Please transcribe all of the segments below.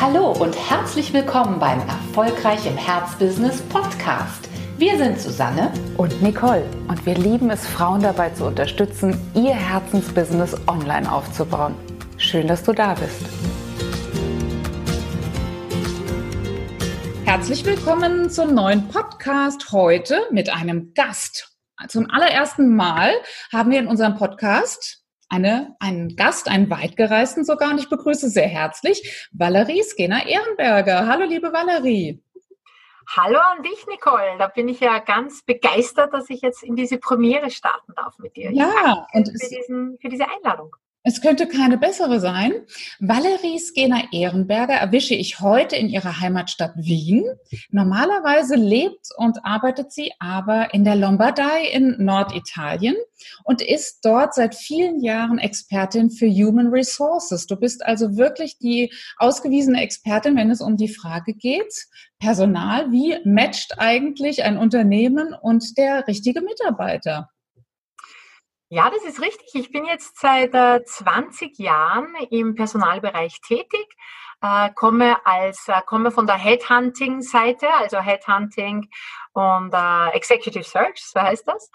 Hallo und herzlich willkommen beim Erfolgreich im Herzbusiness Podcast. Wir sind Susanne und Nicole und wir lieben es, Frauen dabei zu unterstützen, ihr Herzensbusiness online aufzubauen. Schön, dass du da bist. Herzlich willkommen zum neuen Podcast heute mit einem Gast. Zum allerersten Mal haben wir in unserem Podcast eine, einen Gast, einen weitgereisten sogar. Und ich begrüße sehr herzlich Valerie Skener-Ehrenberger. Hallo, liebe Valerie. Hallo an dich, Nicole. Da bin ich ja ganz begeistert, dass ich jetzt in diese Premiere starten darf mit dir. Ja, und für, diesen, für diese Einladung. Es könnte keine bessere sein. Valerie Skena Ehrenberger erwische ich heute in ihrer Heimatstadt Wien. Normalerweise lebt und arbeitet sie aber in der Lombardei in Norditalien und ist dort seit vielen Jahren Expertin für Human Resources. Du bist also wirklich die ausgewiesene Expertin, wenn es um die Frage geht, Personal, wie matcht eigentlich ein Unternehmen und der richtige Mitarbeiter? Ja, das ist richtig. Ich bin jetzt seit äh, 20 Jahren im Personalbereich tätig, äh, komme als äh, komme von der Headhunting-Seite, also Headhunting und äh, Executive Search, so heißt das,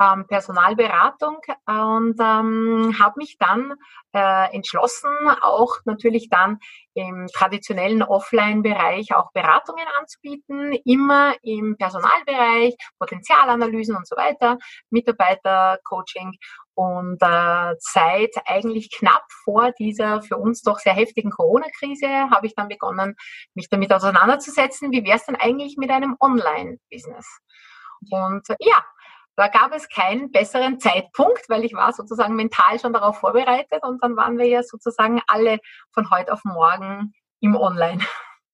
ähm, Personalberatung. Und ähm, habe mich dann äh, entschlossen, auch natürlich dann im traditionellen Offline-Bereich auch Beratungen anzubieten, immer im Personalbereich, Potenzialanalysen und so weiter, Mitarbeitercoaching und äh, seit eigentlich knapp vor dieser für uns doch sehr heftigen Corona-Krise habe ich dann begonnen, mich damit auseinanderzusetzen, wie wäre es denn eigentlich mit einem Online-Business? Und äh, ja, da gab es keinen besseren Zeitpunkt, weil ich war sozusagen mental schon darauf vorbereitet und dann waren wir ja sozusagen alle von heute auf morgen im Online.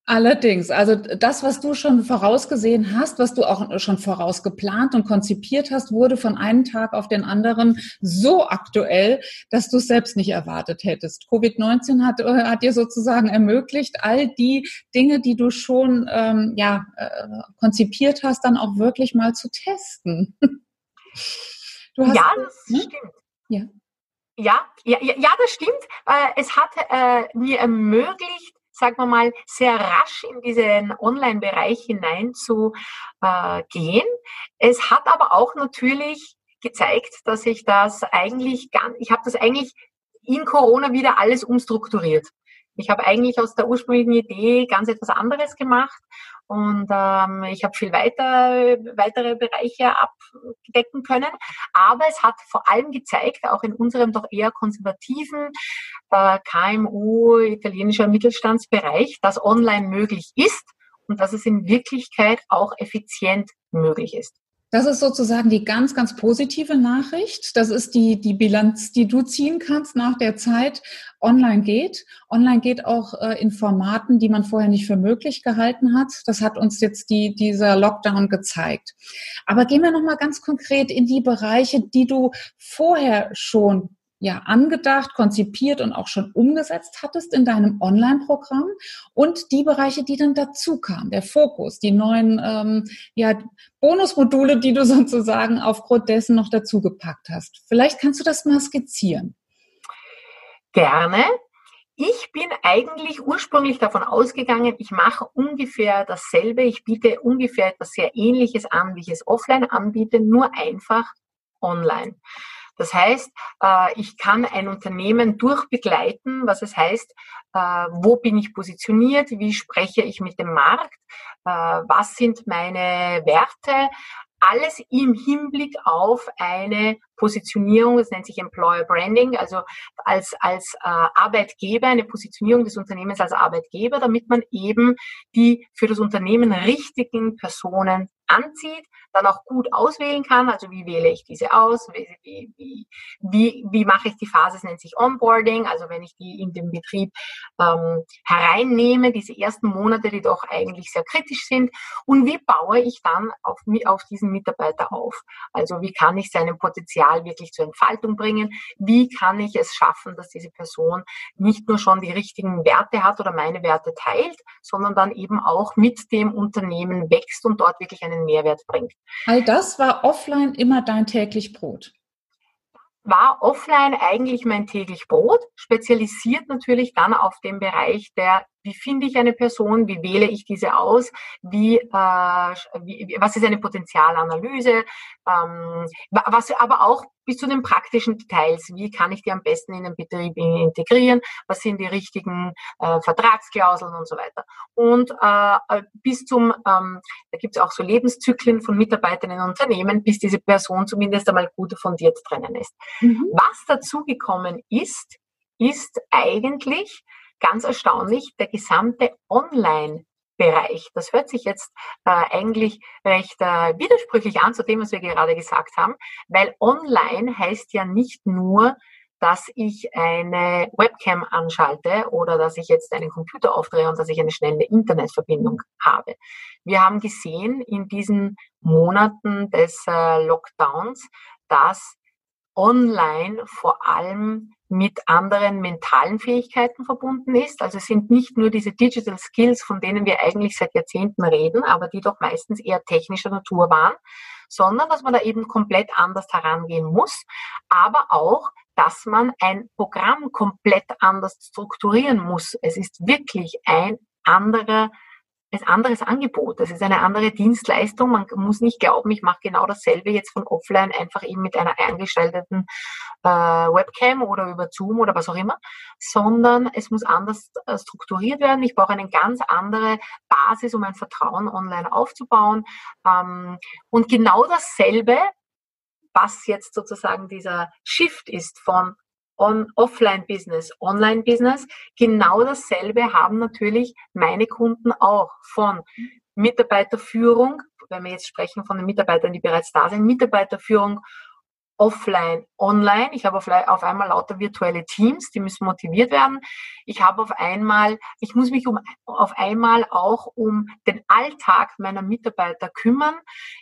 Allerdings, also das, was du schon vorausgesehen hast, was du auch schon vorausgeplant und konzipiert hast, wurde von einem Tag auf den anderen so aktuell, dass du es selbst nicht erwartet hättest. Covid-19 hat, äh, hat dir sozusagen ermöglicht, all die Dinge, die du schon ähm, ja, äh, konzipiert hast, dann auch wirklich mal zu testen. Hast, ja, das ne? stimmt. Ja. Ja, ja, ja, das stimmt. Es hat äh, mir ermöglicht, sagen wir mal, sehr rasch in diesen Online-Bereich hinein zu äh, gehen. Es hat aber auch natürlich gezeigt, dass ich das eigentlich ganz, ich habe das eigentlich in Corona wieder alles umstrukturiert. Ich habe eigentlich aus der ursprünglichen Idee ganz etwas anderes gemacht und ähm, ich habe viel weiter, weitere Bereiche abdecken können. Aber es hat vor allem gezeigt, auch in unserem doch eher konservativen äh, KMU, italienischer Mittelstandsbereich, dass online möglich ist und dass es in Wirklichkeit auch effizient möglich ist. Das ist sozusagen die ganz, ganz positive Nachricht. Das ist die, die Bilanz, die du ziehen kannst nach der Zeit. Online geht. Online geht auch äh, in Formaten, die man vorher nicht für möglich gehalten hat. Das hat uns jetzt die, dieser Lockdown gezeigt. Aber gehen wir nochmal ganz konkret in die Bereiche, die du vorher schon ja angedacht, konzipiert und auch schon umgesetzt hattest in deinem Online-Programm und die Bereiche, die dann dazu kamen, der Fokus, die neuen ähm, ja, Bonusmodule, die du sozusagen aufgrund dessen noch dazu gepackt hast. Vielleicht kannst du das mal skizzieren. Gerne. Ich bin eigentlich ursprünglich davon ausgegangen, ich mache ungefähr dasselbe, ich biete ungefähr etwas sehr Ähnliches an, wie ich es offline anbiete, nur einfach online. Das heißt, äh, ich kann ein Unternehmen durchbegleiten, was es heißt, äh, wo bin ich positioniert, wie spreche ich mit dem Markt, äh, was sind meine Werte, alles im Hinblick auf eine Positionierung, das nennt sich Employer Branding, also als, als Arbeitgeber, eine Positionierung des Unternehmens als Arbeitgeber, damit man eben die für das Unternehmen richtigen Personen anzieht, dann auch gut auswählen kann. Also wie wähle ich diese aus? Wie, wie, wie, wie mache ich die Phase? Es nennt sich Onboarding. Also wenn ich die in den Betrieb ähm, hereinnehme, diese ersten Monate, die doch eigentlich sehr kritisch sind. Und wie baue ich dann auf, auf diesen Mitarbeiter auf? Also wie kann ich seinem Potenzial wirklich zur Entfaltung bringen? Wie kann ich es schaffen, dass diese Person nicht nur schon die richtigen Werte hat oder meine Werte teilt, sondern dann eben auch mit dem Unternehmen wächst und dort wirklich einen Mehrwert bringt. All das war offline immer dein täglich Brot war offline eigentlich mein täglich Brot, spezialisiert natürlich dann auf den Bereich der wie finde ich eine Person, wie wähle ich diese aus, wie, äh, wie was ist eine Potenzialanalyse, ähm, was aber auch bis zu den praktischen Details, wie kann ich die am besten in den Betrieb integrieren, was sind die richtigen äh, Vertragsklauseln und so weiter. Und äh, bis zum, ähm, da gibt es auch so Lebenszyklen von Mitarbeitern in Unternehmen, bis diese Person zumindest einmal gut fundiert drinnen ist. Mhm. Was dazugekommen ist, ist eigentlich ganz erstaunlich der gesamte Online- Bereich. Das hört sich jetzt äh, eigentlich recht äh, widersprüchlich an zu dem, was wir gerade gesagt haben, weil online heißt ja nicht nur, dass ich eine Webcam anschalte oder dass ich jetzt einen Computer aufdrehe und dass ich eine schnelle Internetverbindung habe. Wir haben gesehen in diesen Monaten des äh, Lockdowns, dass online vor allem mit anderen mentalen Fähigkeiten verbunden ist. Also es sind nicht nur diese Digital Skills, von denen wir eigentlich seit Jahrzehnten reden, aber die doch meistens eher technischer Natur waren, sondern dass man da eben komplett anders herangehen muss, aber auch, dass man ein Programm komplett anders strukturieren muss. Es ist wirklich ein anderer ein anderes Angebot. Das ist eine andere Dienstleistung. Man muss nicht glauben, ich mache genau dasselbe jetzt von offline, einfach eben mit einer eingeschalteten äh, Webcam oder über Zoom oder was auch immer, sondern es muss anders äh, strukturiert werden. Ich brauche eine ganz andere Basis, um ein Vertrauen online aufzubauen. Ähm, und genau dasselbe, was jetzt sozusagen dieser Shift ist von on Offline-Business, Online-Business. Genau dasselbe haben natürlich meine Kunden auch von Mitarbeiterführung, wenn wir jetzt sprechen von den Mitarbeitern, die bereits da sind, Mitarbeiterführung offline, online. Ich habe auf, einmal lauter virtuelle Teams, die müssen motiviert werden. Ich habe auf einmal, ich muss mich um, auf einmal auch um den Alltag meiner Mitarbeiter kümmern,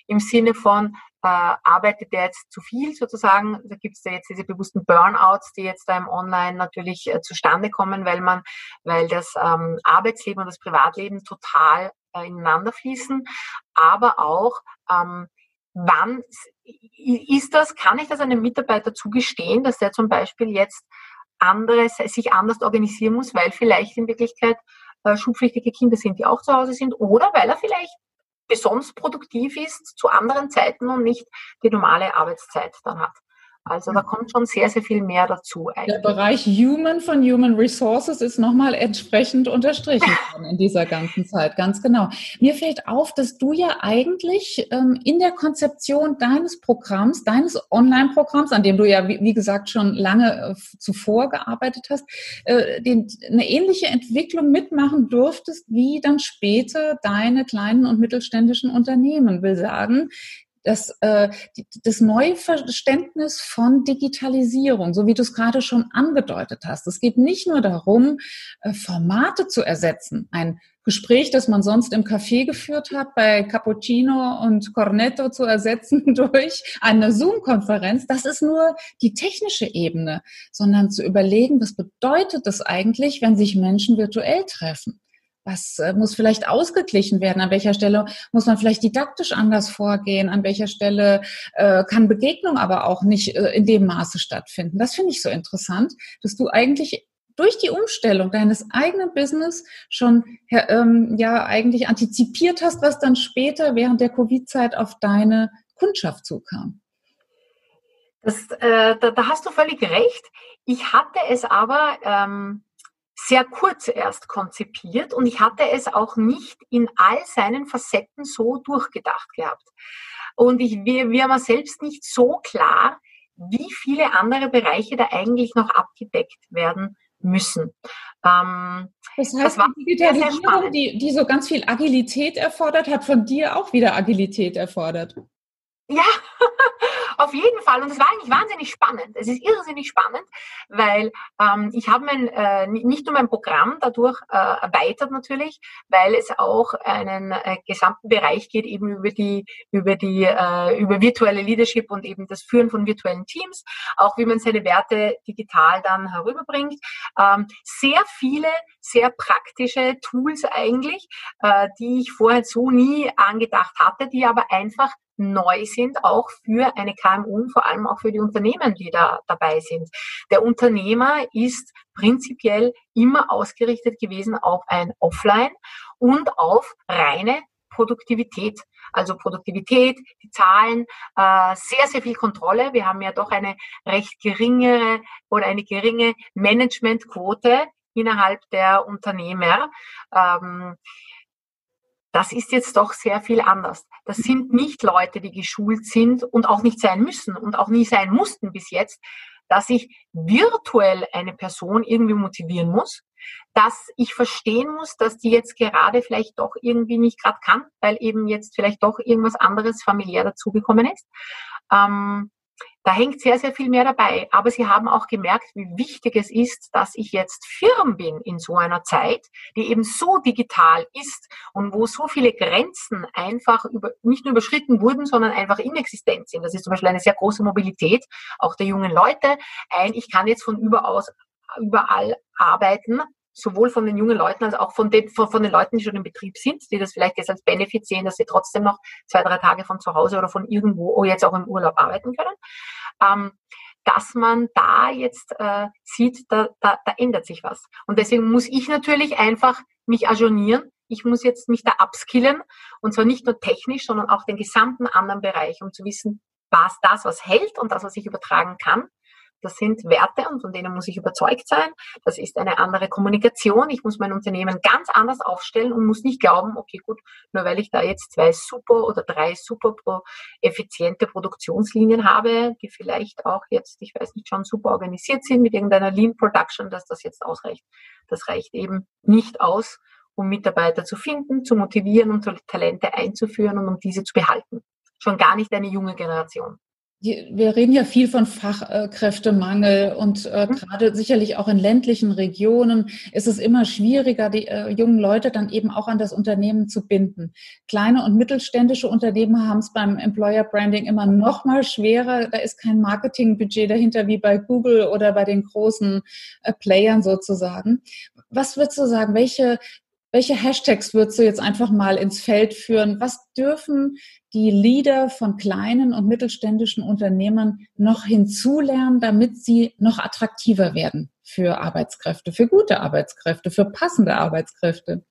im Sinne von, arbeitet der jetzt zu viel sozusagen. Da gibt es ja jetzt diese bewussten Burnouts, die jetzt da im Online natürlich äh, zustande kommen, weil man, weil das ähm, Arbeitsleben und das Privatleben total äh, ineinander fließen, aber auch ähm, wann ist das, kann ich das einem Mitarbeiter zugestehen, dass der zum Beispiel jetzt anderes, sich anders organisieren muss, weil vielleicht in Wirklichkeit äh, schulpflichtige Kinder sind, die auch zu Hause sind, oder weil er vielleicht besonders produktiv ist zu anderen Zeiten und nicht die normale Arbeitszeit dann hat. Also da kommt schon sehr, sehr viel mehr dazu. Eigentlich. Der Bereich Human von Human Resources ist nochmal entsprechend unterstrichen in dieser ganzen Zeit, ganz genau. Mir fällt auf, dass du ja eigentlich ähm, in der Konzeption deines Programms, deines Online-Programms, an dem du ja, wie, wie gesagt, schon lange äh, zuvor gearbeitet hast, äh, den, eine ähnliche Entwicklung mitmachen durftest, wie dann später deine kleinen und mittelständischen Unternehmen. Will sagen, das, äh, das neue Verständnis von Digitalisierung, so wie du es gerade schon angedeutet hast. Es geht nicht nur darum, äh, Formate zu ersetzen. Ein Gespräch, das man sonst im Café geführt hat, bei Cappuccino und Cornetto zu ersetzen durch eine Zoom-Konferenz. Das ist nur die technische Ebene, sondern zu überlegen, was bedeutet das eigentlich, wenn sich Menschen virtuell treffen? Was äh, muss vielleicht ausgeglichen werden? An welcher Stelle muss man vielleicht didaktisch anders vorgehen? An welcher Stelle äh, kann Begegnung aber auch nicht äh, in dem Maße stattfinden? Das finde ich so interessant, dass du eigentlich durch die Umstellung deines eigenen Business schon ähm, ja eigentlich antizipiert hast, was dann später während der Covid-Zeit auf deine Kundschaft zukam. Das, äh, da, da, hast du völlig recht. Ich hatte es aber ähm, sehr kurz erst konzipiert und ich hatte es auch nicht in all seinen Facetten so durchgedacht gehabt. Und ich, wir, wir haben selbst nicht so klar, wie viele andere Bereiche da eigentlich noch abgedeckt werden müssen. Ähm, das heißt, das war die Digitalisierung, die, die so ganz viel Agilität erfordert, hat von dir auch wieder Agilität erfordert. Ja, auf jeden Fall. Und es war eigentlich wahnsinnig spannend. Es ist irrsinnig spannend, weil ähm, ich habe mein, äh, nicht nur mein Programm dadurch äh, erweitert natürlich, weil es auch einen äh, gesamten Bereich geht eben über die über die äh, über virtuelle Leadership und eben das Führen von virtuellen Teams, auch wie man seine Werte digital dann herüberbringt. Ähm, sehr viele sehr praktische Tools eigentlich, äh, die ich vorher so nie angedacht hatte, die aber einfach neu sind, auch für eine KMU und vor allem auch für die Unternehmen, die da dabei sind. Der Unternehmer ist prinzipiell immer ausgerichtet gewesen auf ein Offline und auf reine Produktivität. Also Produktivität, die Zahlen, äh, sehr, sehr viel Kontrolle. Wir haben ja doch eine recht geringe oder eine geringe Managementquote innerhalb der Unternehmer. Ähm, das ist jetzt doch sehr viel anders. Das sind nicht Leute, die geschult sind und auch nicht sein müssen und auch nie sein mussten bis jetzt, dass ich virtuell eine Person irgendwie motivieren muss, dass ich verstehen muss, dass die jetzt gerade vielleicht doch irgendwie nicht gerade kann, weil eben jetzt vielleicht doch irgendwas anderes familiär dazugekommen ist. Ähm, da hängt sehr, sehr viel mehr dabei. Aber sie haben auch gemerkt, wie wichtig es ist, dass ich jetzt Firm bin in so einer Zeit, die eben so digital ist und wo so viele Grenzen einfach über, nicht nur überschritten wurden, sondern einfach inexistent sind. Das ist zum Beispiel eine sehr große Mobilität auch der jungen Leute. Ein, ich kann jetzt von überaus, überall arbeiten sowohl von den jungen Leuten als auch von den, von, von, den Leuten, die schon im Betrieb sind, die das vielleicht jetzt als Benefit sehen, dass sie trotzdem noch zwei, drei Tage von zu Hause oder von irgendwo oder jetzt auch im Urlaub arbeiten können. Ähm, dass man da jetzt äh, sieht, da, da, da ändert sich was. Und deswegen muss ich natürlich einfach mich ajournieren. Ich muss jetzt mich da upskillen und zwar nicht nur technisch, sondern auch den gesamten anderen Bereich, um zu wissen, was das, was hält und das, was ich übertragen kann, das sind Werte und von denen muss ich überzeugt sein. Das ist eine andere Kommunikation. Ich muss mein Unternehmen ganz anders aufstellen und muss nicht glauben, okay, gut, nur weil ich da jetzt zwei super oder drei super effiziente Produktionslinien habe, die vielleicht auch jetzt, ich weiß nicht, schon super organisiert sind mit irgendeiner Lean Production, dass das jetzt ausreicht. Das reicht eben nicht aus, um Mitarbeiter zu finden, zu motivieren und Talente einzuführen und um diese zu behalten. Schon gar nicht eine junge Generation wir reden ja viel von Fachkräftemangel und äh, mhm. gerade sicherlich auch in ländlichen Regionen ist es immer schwieriger, die äh, jungen Leute dann eben auch an das Unternehmen zu binden. Kleine und mittelständische Unternehmen haben es beim Employer Branding immer noch mal schwerer. Da ist kein Marketingbudget dahinter wie bei Google oder bei den großen äh, Playern sozusagen. Was würdest du sagen? Welche welche Hashtags würdest du jetzt einfach mal ins Feld führen? Was dürfen die Leader von kleinen und mittelständischen Unternehmen noch hinzulernen, damit sie noch attraktiver werden für Arbeitskräfte, für gute Arbeitskräfte, für passende Arbeitskräfte?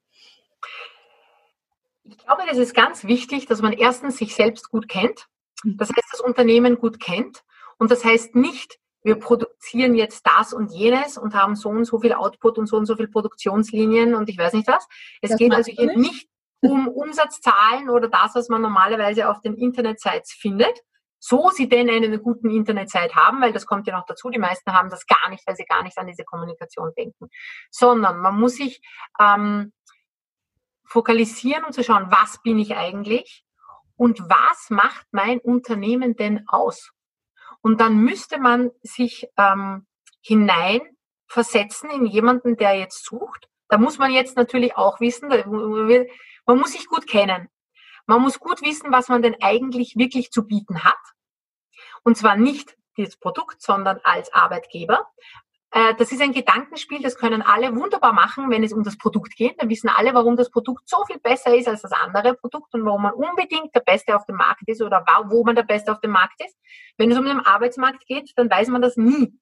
Ich glaube, das ist ganz wichtig, dass man erstens sich selbst gut kennt. Mhm. Das heißt, das Unternehmen gut kennt. Und das heißt nicht, wir produzieren jetzt das und jenes und haben so und so viel Output und so und so viel Produktionslinien und ich weiß nicht was. Es das geht also hier nicht? nicht um Umsatzzahlen oder das, was man normalerweise auf den Internetsites findet, so sie denn eine guten Internetseite haben, weil das kommt ja noch dazu, die meisten haben das gar nicht, weil sie gar nicht an diese Kommunikation denken, sondern man muss sich ähm, fokalisieren und zu schauen, was bin ich eigentlich und was macht mein Unternehmen denn aus? Und dann müsste man sich ähm, hineinversetzen in jemanden, der jetzt sucht. Da muss man jetzt natürlich auch wissen, man muss sich gut kennen. Man muss gut wissen, was man denn eigentlich wirklich zu bieten hat. Und zwar nicht das Produkt, sondern als Arbeitgeber. Äh, das ist ein Gedankenspiel, das können alle wunderbar machen, wenn es um das Produkt geht. Dann wissen alle, warum das Produkt so viel besser ist als das andere Produkt und warum man unbedingt der Beste auf dem Markt ist oder wo man der Beste auf dem Markt ist. Wenn es um den Arbeitsmarkt geht, dann weiß man das nie.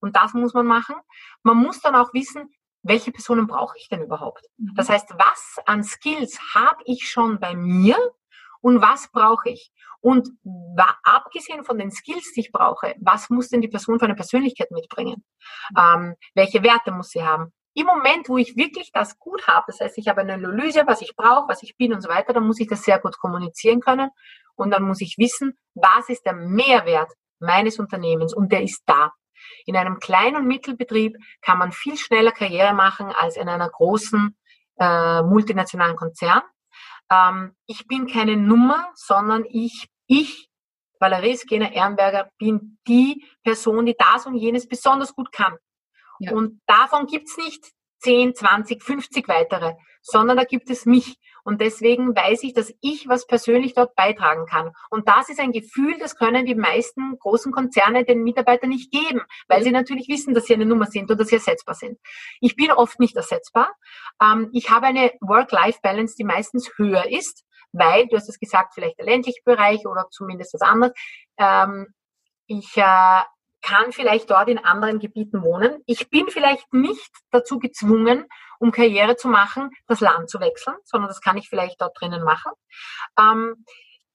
Und das muss man machen. Man muss dann auch wissen, welche Personen brauche ich denn überhaupt? Mhm. Das heißt, was an Skills habe ich schon bei mir und was brauche ich? Und abgesehen von den Skills, die ich brauche, was muss denn die Person für eine Persönlichkeit mitbringen? Ähm, welche Werte muss sie haben? Im Moment, wo ich wirklich das gut habe, das heißt, ich habe eine Analyse, was ich brauche, was ich bin und so weiter, dann muss ich das sehr gut kommunizieren können und dann muss ich wissen, was ist der Mehrwert meines Unternehmens und der ist da. In einem kleinen und Mittelbetrieb kann man viel schneller Karriere machen als in einer großen äh, multinationalen Konzern. Ähm, ich bin keine Nummer, sondern ich ich, Valerie Skena Ehrenberger, bin die Person, die das und jenes besonders gut kann. Ja. Und davon gibt's nicht 10, 20, 50 weitere, sondern da gibt es mich. Und deswegen weiß ich, dass ich was persönlich dort beitragen kann. Und das ist ein Gefühl, das können die meisten großen Konzerne den Mitarbeitern nicht geben, weil sie natürlich wissen, dass sie eine Nummer sind und dass sie ersetzbar sind. Ich bin oft nicht ersetzbar. Ähm, ich habe eine Work-Life-Balance, die meistens höher ist, weil, du hast es gesagt, vielleicht der ländliche Bereich oder zumindest was anderes, ähm, ich äh, kann vielleicht dort in anderen Gebieten wohnen. Ich bin vielleicht nicht dazu gezwungen, um Karriere zu machen, das Land zu wechseln, sondern das kann ich vielleicht dort drinnen machen. Ähm,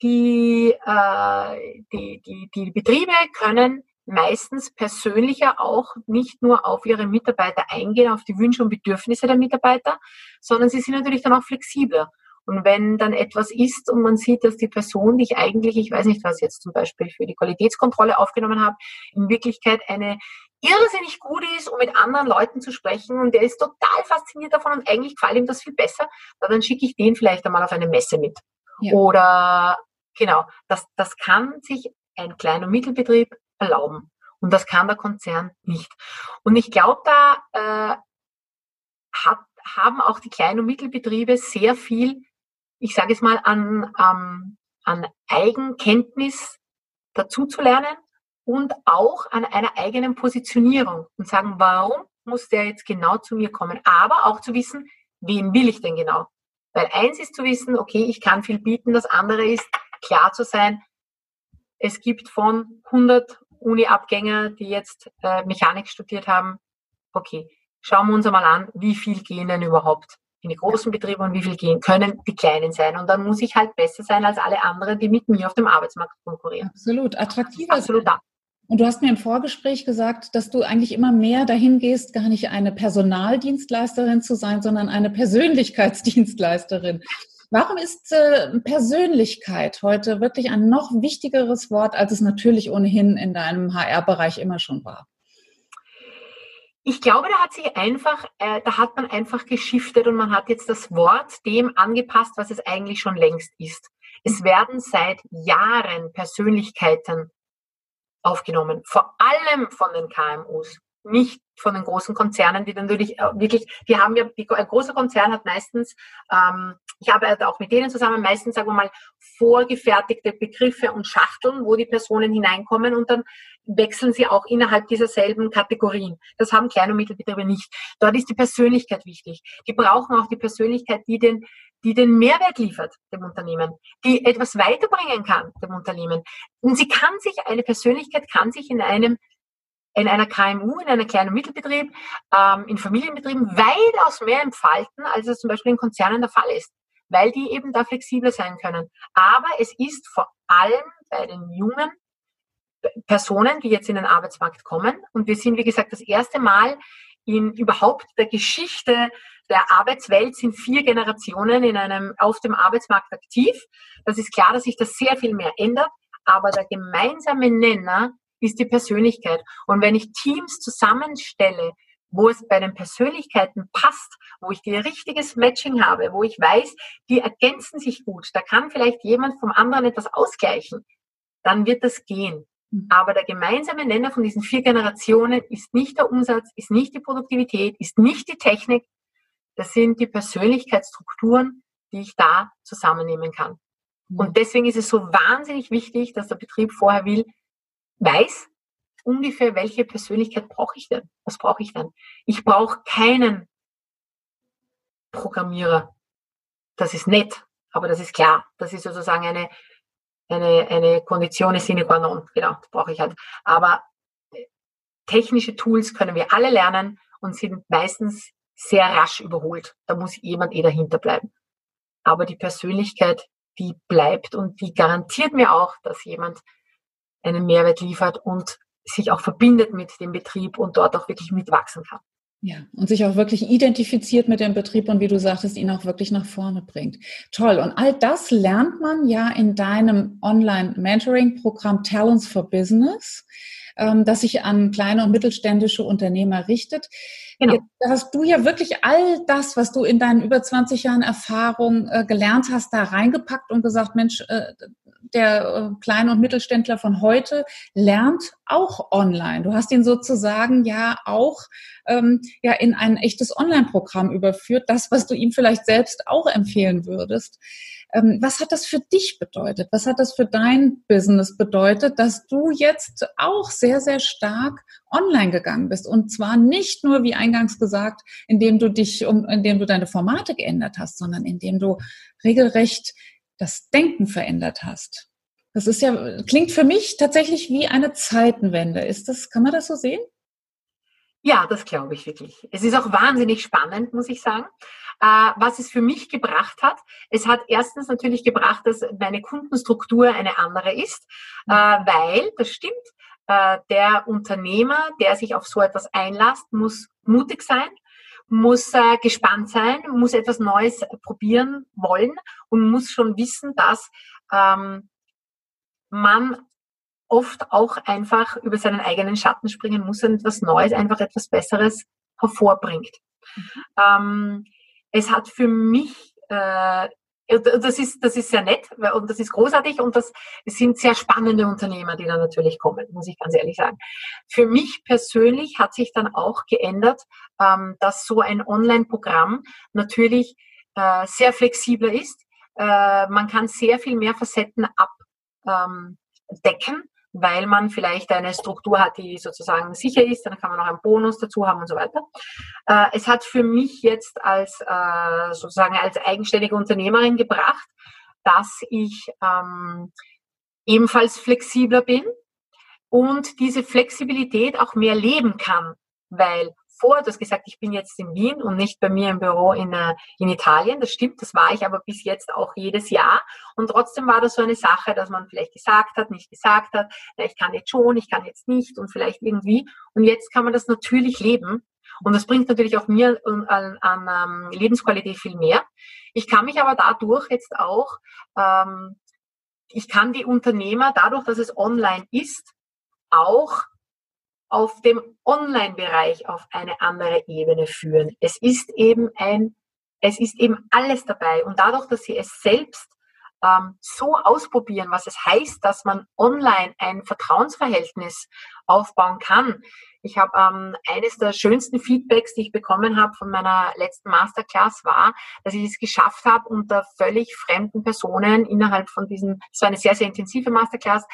die, äh, die, die, die Betriebe können meistens persönlicher auch nicht nur auf ihre Mitarbeiter eingehen, auf die Wünsche und Bedürfnisse der Mitarbeiter, sondern sie sind natürlich dann auch flexibler. Und wenn dann etwas ist und man sieht, dass die Person, die ich eigentlich, ich weiß nicht, was jetzt zum Beispiel für die Qualitätskontrolle aufgenommen habe, in Wirklichkeit eine irrsinnig gut ist, um mit anderen Leuten zu sprechen und der ist total fasziniert davon und eigentlich gefällt ihm das viel besser, dann schicke ich den vielleicht einmal auf eine Messe mit. Ja. Oder genau, das, das kann sich ein kleiner Mittelbetrieb erlauben. Und das kann der Konzern nicht. Und ich glaube, da äh, hat, haben auch die Klein- und Mittelbetriebe sehr viel, ich sage es mal, an, ähm, an Eigenkenntnis dazu zu lernen und auch an einer eigenen Positionierung und sagen, warum muss der jetzt genau zu mir kommen? Aber auch zu wissen, wen will ich denn genau? Weil eins ist zu wissen, okay, ich kann viel bieten, das andere ist klar zu sein, es gibt von 100 Uni-Abgänger, die jetzt äh, Mechanik studiert haben, okay, schauen wir uns einmal an, wie viel gehen denn überhaupt in die großen Betriebe und wie viel gehen können die kleinen sein. Und dann muss ich halt besser sein als alle anderen, die mit mir auf dem Arbeitsmarkt konkurrieren. Absolut, attraktiver. Absolut. Sein. Und du hast mir im Vorgespräch gesagt, dass du eigentlich immer mehr dahin gehst, gar nicht eine Personaldienstleisterin zu sein, sondern eine Persönlichkeitsdienstleisterin. Warum ist äh, Persönlichkeit heute wirklich ein noch wichtigeres Wort, als es natürlich ohnehin in deinem HR-Bereich immer schon war? Ich glaube, da hat sich einfach, äh, da hat man einfach geschiftet und man hat jetzt das Wort dem angepasst, was es eigentlich schon längst ist. Es werden seit Jahren Persönlichkeiten aufgenommen, vor allem von den KMUs nicht von den großen Konzernen, die natürlich äh, wirklich, die haben ja, die, ein großer Konzern hat meistens, ähm, ich arbeite auch mit denen zusammen, meistens, sagen wir mal, vorgefertigte Begriffe und Schachteln, wo die Personen hineinkommen und dann wechseln sie auch innerhalb dieser selben Kategorien. Das haben Klein- und Mittelbetriebe nicht. Dort ist die Persönlichkeit wichtig. Die brauchen auch die Persönlichkeit, die den, die den Mehrwert liefert dem Unternehmen, die etwas weiterbringen kann dem Unternehmen. Und sie kann sich, eine Persönlichkeit kann sich in einem in einer KMU, in einem kleinen Mittelbetrieb, ähm, in Familienbetrieben weitaus mehr entfalten, als es zum Beispiel in Konzernen der Fall ist, weil die eben da flexibler sein können. Aber es ist vor allem bei den jungen Personen, die jetzt in den Arbeitsmarkt kommen, und wir sind, wie gesagt, das erste Mal in überhaupt der Geschichte der Arbeitswelt sind vier Generationen in einem, auf dem Arbeitsmarkt aktiv. Das ist klar, dass sich das sehr viel mehr ändert, aber der gemeinsame Nenner ist die Persönlichkeit. Und wenn ich Teams zusammenstelle, wo es bei den Persönlichkeiten passt, wo ich die richtiges Matching habe, wo ich weiß, die ergänzen sich gut, da kann vielleicht jemand vom anderen etwas ausgleichen, dann wird das gehen. Mhm. Aber der gemeinsame Nenner von diesen vier Generationen ist nicht der Umsatz, ist nicht die Produktivität, ist nicht die Technik, das sind die Persönlichkeitsstrukturen, die ich da zusammennehmen kann. Mhm. Und deswegen ist es so wahnsinnig wichtig, dass der Betrieb vorher will, weiß ungefähr, welche Persönlichkeit brauche ich denn? Was brauche ich denn? Ich brauche keinen Programmierer. Das ist nett, aber das ist klar. Das ist sozusagen eine, eine, eine Condition sine qua non. Genau, das brauche ich halt. Aber äh, technische Tools können wir alle lernen und sind meistens sehr rasch überholt. Da muss jemand eh dahinter bleiben. Aber die Persönlichkeit, die bleibt und die garantiert mir auch, dass jemand einen Mehrwert liefert und sich auch verbindet mit dem Betrieb und dort auch wirklich mitwachsen kann. Ja, und sich auch wirklich identifiziert mit dem Betrieb und wie du sagtest, ihn auch wirklich nach vorne bringt. Toll. Und all das lernt man ja in deinem Online-Mentoring-Programm Talents for Business, ähm, das sich an kleine und mittelständische Unternehmer richtet. Genau. Jetzt hast du ja wirklich all das, was du in deinen über 20 Jahren Erfahrung äh, gelernt hast, da reingepackt und gesagt, Mensch, äh, der äh, Klein- und Mittelständler von heute lernt auch online. Du hast ihn sozusagen ja auch ähm, ja in ein echtes Online-Programm überführt, das, was du ihm vielleicht selbst auch empfehlen würdest. Ähm, was hat das für dich bedeutet? Was hat das für dein Business bedeutet, dass du jetzt auch sehr, sehr stark online gegangen bist? Und zwar nicht nur, wie eingangs gesagt, indem du dich, um, indem du deine Formate geändert hast, sondern indem du regelrecht das Denken verändert hast. Das ist ja, klingt für mich tatsächlich wie eine Zeitenwende. Ist das, kann man das so sehen? Ja, das glaube ich wirklich. Es ist auch wahnsinnig spannend, muss ich sagen. Äh, was es für mich gebracht hat, es hat erstens natürlich gebracht, dass meine Kundenstruktur eine andere ist, äh, weil, das stimmt, äh, der Unternehmer, der sich auf so etwas einlässt, muss mutig sein, muss äh, gespannt sein, muss etwas Neues probieren wollen und muss schon wissen, dass ähm, man oft auch einfach über seinen eigenen Schatten springen muss und etwas Neues, einfach etwas Besseres hervorbringt. Mhm. Ähm, es hat für mich, äh, das ist, das ist sehr nett und das ist großartig und das sind sehr spannende Unternehmer, die da natürlich kommen, muss ich ganz ehrlich sagen. Für mich persönlich hat sich dann auch geändert, ähm, dass so ein Online-Programm natürlich äh, sehr flexibler ist. Äh, man kann sehr viel mehr Facetten abdecken. Weil man vielleicht eine Struktur hat, die sozusagen sicher ist, dann kann man noch einen Bonus dazu haben und so weiter. Äh, es hat für mich jetzt als äh, sozusagen als eigenständige Unternehmerin gebracht, dass ich ähm, ebenfalls flexibler bin und diese Flexibilität auch mehr leben kann, weil vor. Du hast gesagt, ich bin jetzt in Wien und nicht bei mir im Büro in, äh, in Italien. Das stimmt, das war ich aber bis jetzt auch jedes Jahr. Und trotzdem war das so eine Sache, dass man vielleicht gesagt hat, nicht gesagt hat, ja, ich kann jetzt schon, ich kann jetzt nicht und vielleicht irgendwie. Und jetzt kann man das natürlich leben. Und das bringt natürlich auch mir an, an, an Lebensqualität viel mehr. Ich kann mich aber dadurch jetzt auch, ähm, ich kann die Unternehmer dadurch, dass es online ist, auch auf dem Online-Bereich auf eine andere Ebene führen. Es ist eben ein, es ist eben alles dabei. Und dadurch, dass sie es selbst ähm, so ausprobieren, was es heißt, dass man online ein Vertrauensverhältnis aufbauen kann. Ich habe ähm, eines der schönsten Feedbacks, die ich bekommen habe von meiner letzten Masterclass, war, dass ich es geschafft habe, unter völlig fremden Personen innerhalb von diesem, es war eine sehr, sehr intensive Masterclass,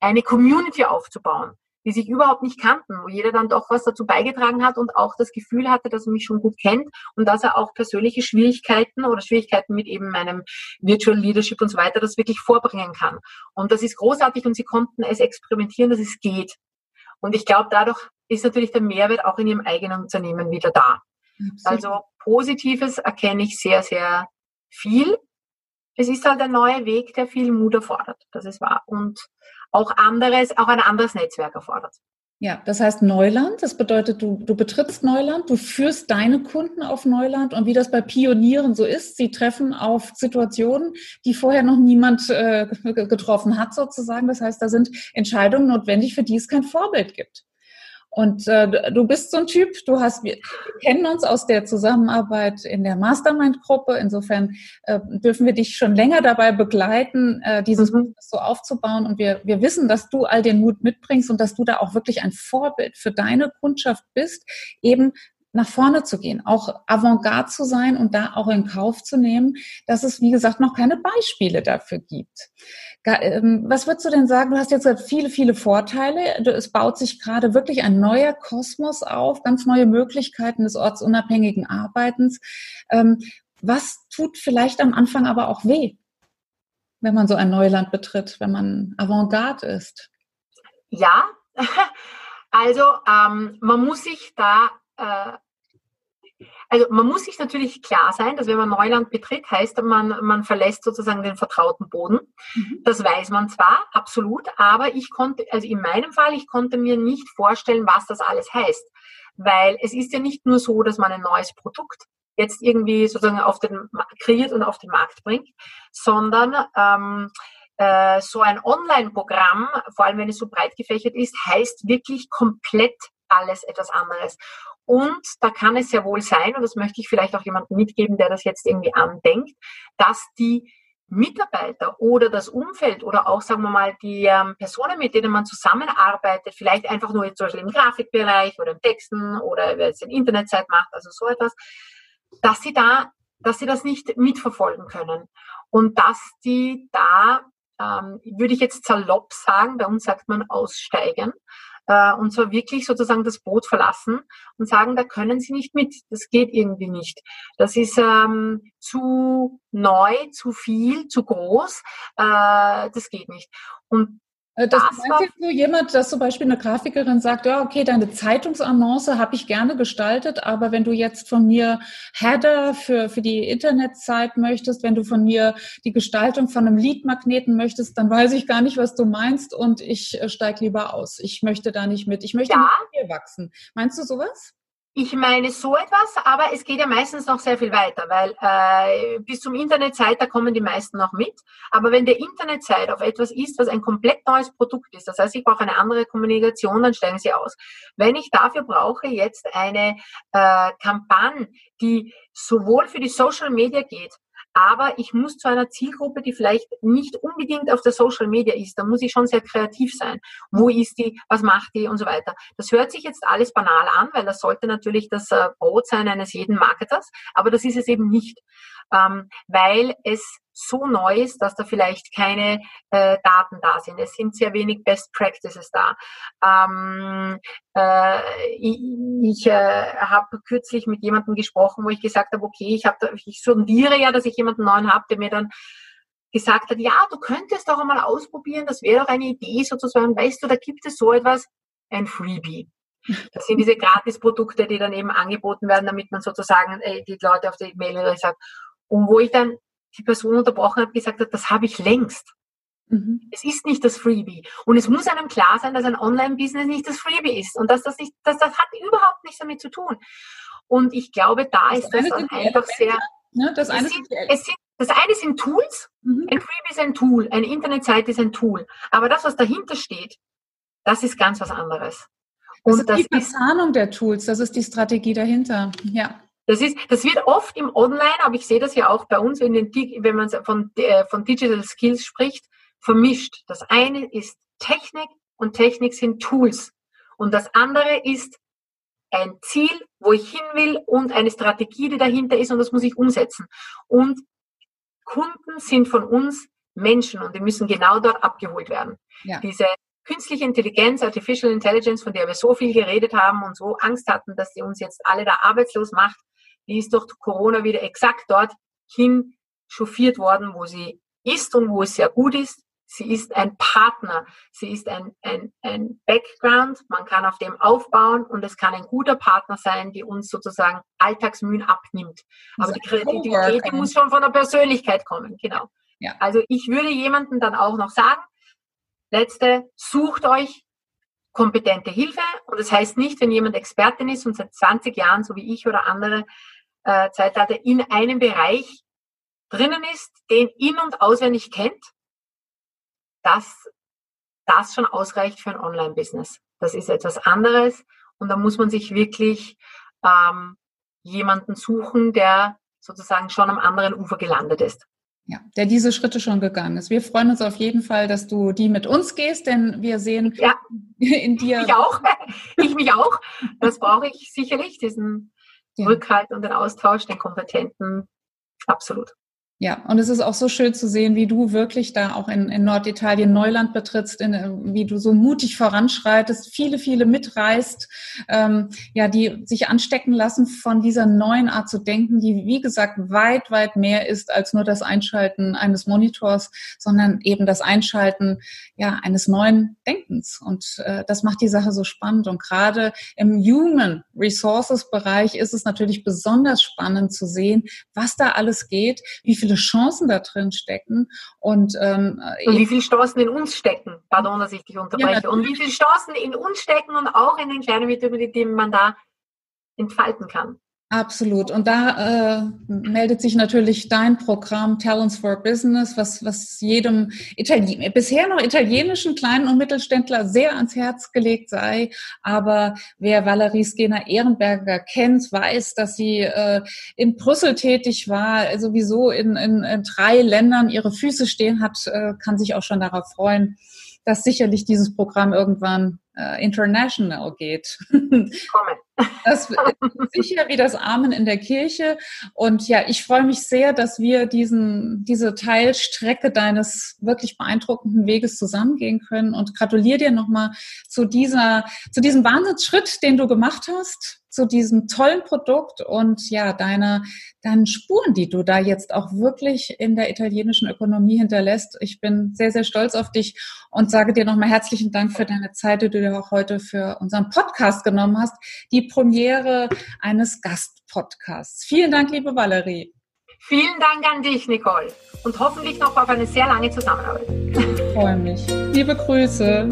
eine Community aufzubauen die sich überhaupt nicht kannten, wo jeder dann doch was dazu beigetragen hat und auch das Gefühl hatte, dass er mich schon gut kennt und dass er auch persönliche Schwierigkeiten oder Schwierigkeiten mit eben meinem Virtual Leadership und so weiter das wirklich vorbringen kann. Und das ist großartig und sie konnten es experimentieren, dass es geht. Und ich glaube, dadurch ist natürlich der Mehrwert auch in ihrem eigenen Unternehmen wieder da. Absolut. Also Positives erkenne ich sehr, sehr viel. Es ist halt ein neuer Weg, der viel Mut erfordert. Das ist wahr. Und auch anderes, auch ein anderes Netzwerk erfordert. Ja, das heißt Neuland. Das bedeutet, du, du betrittst Neuland, du führst deine Kunden auf Neuland und wie das bei Pionieren so ist, sie treffen auf Situationen, die vorher noch niemand äh, getroffen hat, sozusagen. Das heißt, da sind Entscheidungen notwendig, für die es kein Vorbild gibt. Und äh, du bist so ein Typ, du hast, wir kennen uns aus der Zusammenarbeit in der Mastermind-Gruppe. Insofern äh, dürfen wir dich schon länger dabei begleiten, äh, dieses mhm. So aufzubauen. Und wir, wir wissen, dass du all den Mut mitbringst und dass du da auch wirklich ein Vorbild für deine Kundschaft bist, eben nach vorne zu gehen, auch Avantgarde zu sein und da auch in Kauf zu nehmen, dass es, wie gesagt, noch keine Beispiele dafür gibt. Ähm, was würdest du denn sagen? Du hast jetzt viele, viele Vorteile. Es baut sich gerade wirklich ein neuer Kosmos auf, ganz neue Möglichkeiten des ortsunabhängigen Arbeitens. Ähm, was tut vielleicht am Anfang aber auch weh, wenn man so ein Neuland betritt, wenn man Avantgarde ist? Ja, also ähm, man muss sich da äh, also man muss sich natürlich klar sein, dass wenn man Neuland betritt, heißt man, man verlässt sozusagen den vertrauten Boden. Mhm. Das weiß man zwar, absolut, aber ich konnte, also in meinem Fall, ich konnte mir nicht vorstellen, was das alles heißt. Weil es ist ja nicht nur so, dass man ein neues Produkt jetzt irgendwie sozusagen auf den kreiert und auf den Markt bringt, sondern ähm, äh, so ein Online-Programm, vor allem wenn es so breit gefächert ist, heißt wirklich komplett alles etwas anderes. Und da kann es ja wohl sein, und das möchte ich vielleicht auch jemandem mitgeben, der das jetzt irgendwie andenkt, dass die Mitarbeiter oder das Umfeld oder auch, sagen wir mal, die ähm, Personen, mit denen man zusammenarbeitet, vielleicht einfach nur zum Beispiel im Grafikbereich oder im Texten oder wenn es in Internetzeit macht, also so etwas, dass sie da, dass sie das nicht mitverfolgen können. Und dass die da, ähm, würde ich jetzt salopp sagen, bei uns sagt man aussteigen, äh, und zwar wirklich sozusagen das Boot verlassen und sagen, da können sie nicht mit, das geht irgendwie nicht. Das ist ähm, zu neu, zu viel, zu groß, äh, das geht nicht. Und äh, das, das meinst du jemand, dass zum Beispiel eine Grafikerin sagt, ja, okay, deine Zeitungsannonce habe ich gerne gestaltet, aber wenn du jetzt von mir Header für, für die Internetzeit möchtest, wenn du von mir die Gestaltung von einem Leadmagneten möchtest, dann weiß ich gar nicht, was du meinst und ich äh, steige lieber aus. Ich möchte da nicht mit. Ich möchte ja. mit dir wachsen. Meinst du sowas? Ich meine so etwas, aber es geht ja meistens noch sehr viel weiter, weil äh, bis zum Internetzeit, kommen die meisten noch mit. Aber wenn der Internetzeit auf etwas ist, was ein komplett neues Produkt ist, das heißt, ich brauche eine andere Kommunikation, dann steigen sie aus. Wenn ich dafür brauche jetzt eine äh, Kampagne, die sowohl für die Social Media geht, aber ich muss zu einer Zielgruppe, die vielleicht nicht unbedingt auf der Social Media ist, da muss ich schon sehr kreativ sein. Wo ist die, was macht die? Und so weiter. Das hört sich jetzt alles banal an, weil das sollte natürlich das äh, Brot sein eines jeden Marketers, aber das ist es eben nicht, ähm, weil es so neu ist, dass da vielleicht keine äh, Daten da sind. Es sind sehr wenig Best Practices da. Ähm, äh, ich ich äh, habe kürzlich mit jemandem gesprochen, wo ich gesagt habe, okay, ich, hab ich sondiere ja, dass ich jemanden neuen habe, der mir dann gesagt hat, ja, du könntest doch einmal ausprobieren, das wäre doch eine Idee sozusagen. Weißt du, da gibt es so etwas, ein Freebie. Das sind diese Gratisprodukte, die dann eben angeboten werden, damit man sozusagen äh, die Leute auf die Mail sagt. Und wo ich dann die Person unterbrochen habe, gesagt hat, das habe ich längst. Mhm. Es ist nicht das Freebie. Und es muss einem klar sein, dass ein Online-Business nicht das Freebie ist. Und dass das nicht, dass das hat überhaupt nichts damit zu tun. Und ich glaube, da das ist das dann einfach sehr. Ne? Das, eine sind, es sind, das eine sind Tools. Mhm. Ein Freebie ist ein Tool. Eine Internetseite ist ein Tool. Aber das, was dahinter steht, das ist ganz was anderes. Und das ist die Verzahnung der Tools. Das ist die Strategie dahinter. Ja. Das ist, das wird oft im Online, aber ich sehe das ja auch bei uns, in den, wenn man von, äh, von Digital Skills spricht, vermischt. Das eine ist Technik und Technik sind Tools. Und das andere ist ein Ziel, wo ich hin will und eine Strategie, die dahinter ist und das muss ich umsetzen. Und Kunden sind von uns Menschen und die müssen genau dort abgeholt werden. Ja. Diese künstliche Intelligenz, Artificial Intelligence, von der wir so viel geredet haben und so Angst hatten, dass sie uns jetzt alle da arbeitslos macht, ist durch Corona wieder exakt dort hin chauffiert worden, wo sie ist und wo es sehr gut ist. Sie ist ein Partner, sie ist ein, ein, ein Background, man kann auf dem aufbauen und es kann ein guter Partner sein, die uns sozusagen Alltagsmühen abnimmt. Aber die Kreativität die muss schon von der Persönlichkeit kommen, genau. Ja. Also ich würde jemandem dann auch noch sagen, letzte, sucht euch kompetente Hilfe und das heißt nicht, wenn jemand Expertin ist und seit 20 Jahren, so wie ich oder andere, äh, Zeitalter in einem Bereich drinnen ist, den in- und auswendig kennt, dass das schon ausreicht für ein Online-Business. Das ist etwas anderes und da muss man sich wirklich ähm, jemanden suchen, der sozusagen schon am anderen Ufer gelandet ist. Ja, der diese Schritte schon gegangen ist. Wir freuen uns auf jeden Fall, dass du die mit uns gehst, denn wir sehen ja, in dir. Ich auch. Ich mich auch. Das brauche ich sicherlich, diesen ja. Rückhalt und den Austausch, den Kompetenten. Absolut. Ja, und es ist auch so schön zu sehen, wie du wirklich da auch in, in Norditalien Neuland betrittst, in, wie du so mutig voranschreitest, viele, viele mitreißt, ähm, ja, die sich anstecken lassen von dieser neuen Art zu denken, die, wie gesagt, weit, weit mehr ist als nur das Einschalten eines Monitors, sondern eben das Einschalten, ja, eines neuen Denkens. Und äh, das macht die Sache so spannend. Und gerade im Human Resources Bereich ist es natürlich besonders spannend zu sehen, was da alles geht, wie viele Chancen da drin stecken. Und, ähm, und wie viele Chancen in uns stecken, pardon, dass ich dich unterbreche, ja, und wie viele Chancen in uns stecken und auch in den kleinen Mitteln, die man da entfalten kann. Absolut. Und da äh, meldet sich natürlich dein Programm Talents for Business, was, was jedem Italien bisher noch italienischen kleinen und Mittelständler sehr ans Herz gelegt sei. Aber wer Valerie Skena Ehrenberger kennt, weiß, dass sie äh, in Brüssel tätig war, sowieso in, in, in drei Ländern ihre Füße stehen hat, äh, kann sich auch schon darauf freuen, dass sicherlich dieses Programm irgendwann äh, international geht. Komme Das ist sicher wie das Amen in der Kirche. Und ja, ich freue mich sehr, dass wir diesen, diese Teilstrecke deines wirklich beeindruckenden Weges zusammengehen können und gratuliere dir nochmal zu dieser, zu diesem Wahnsinnsschritt, den du gemacht hast zu diesem tollen Produkt und ja, deine, deinen Spuren, die du da jetzt auch wirklich in der italienischen Ökonomie hinterlässt. Ich bin sehr, sehr stolz auf dich und sage dir nochmal herzlichen Dank für deine Zeit, die du dir auch heute für unseren Podcast genommen hast. Die Premiere eines Gastpodcasts. Vielen Dank, liebe Valerie. Vielen Dank an dich, Nicole. Und hoffentlich noch auf eine sehr lange Zusammenarbeit. Ich freue mich. Liebe Grüße.